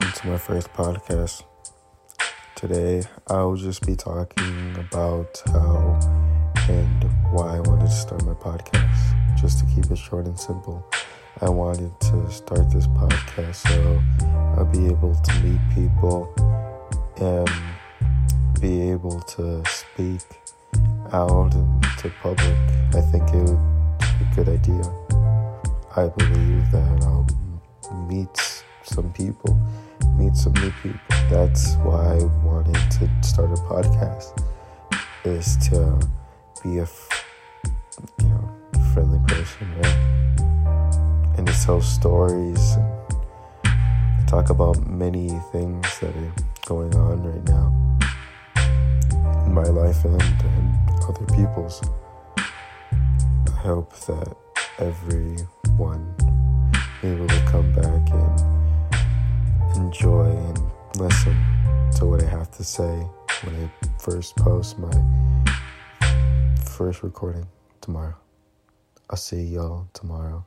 to my first podcast. Today, I'll just be talking about how and why I wanted to start my podcast. Just to keep it short and simple, I wanted to start this podcast so I'll be able to meet people and be able to speak out into public. I think it would be a good idea. I believe that I'll meet some people, meet some new people. That's why I wanted to start a podcast, is to be a, you know, friendly person, right? And to tell stories and talk about many things that are going on right now in my life and, and other people's. I hope that everyone able enjoy and listen to what I have to say when I first post my first recording tomorrow. I'll see y'all tomorrow.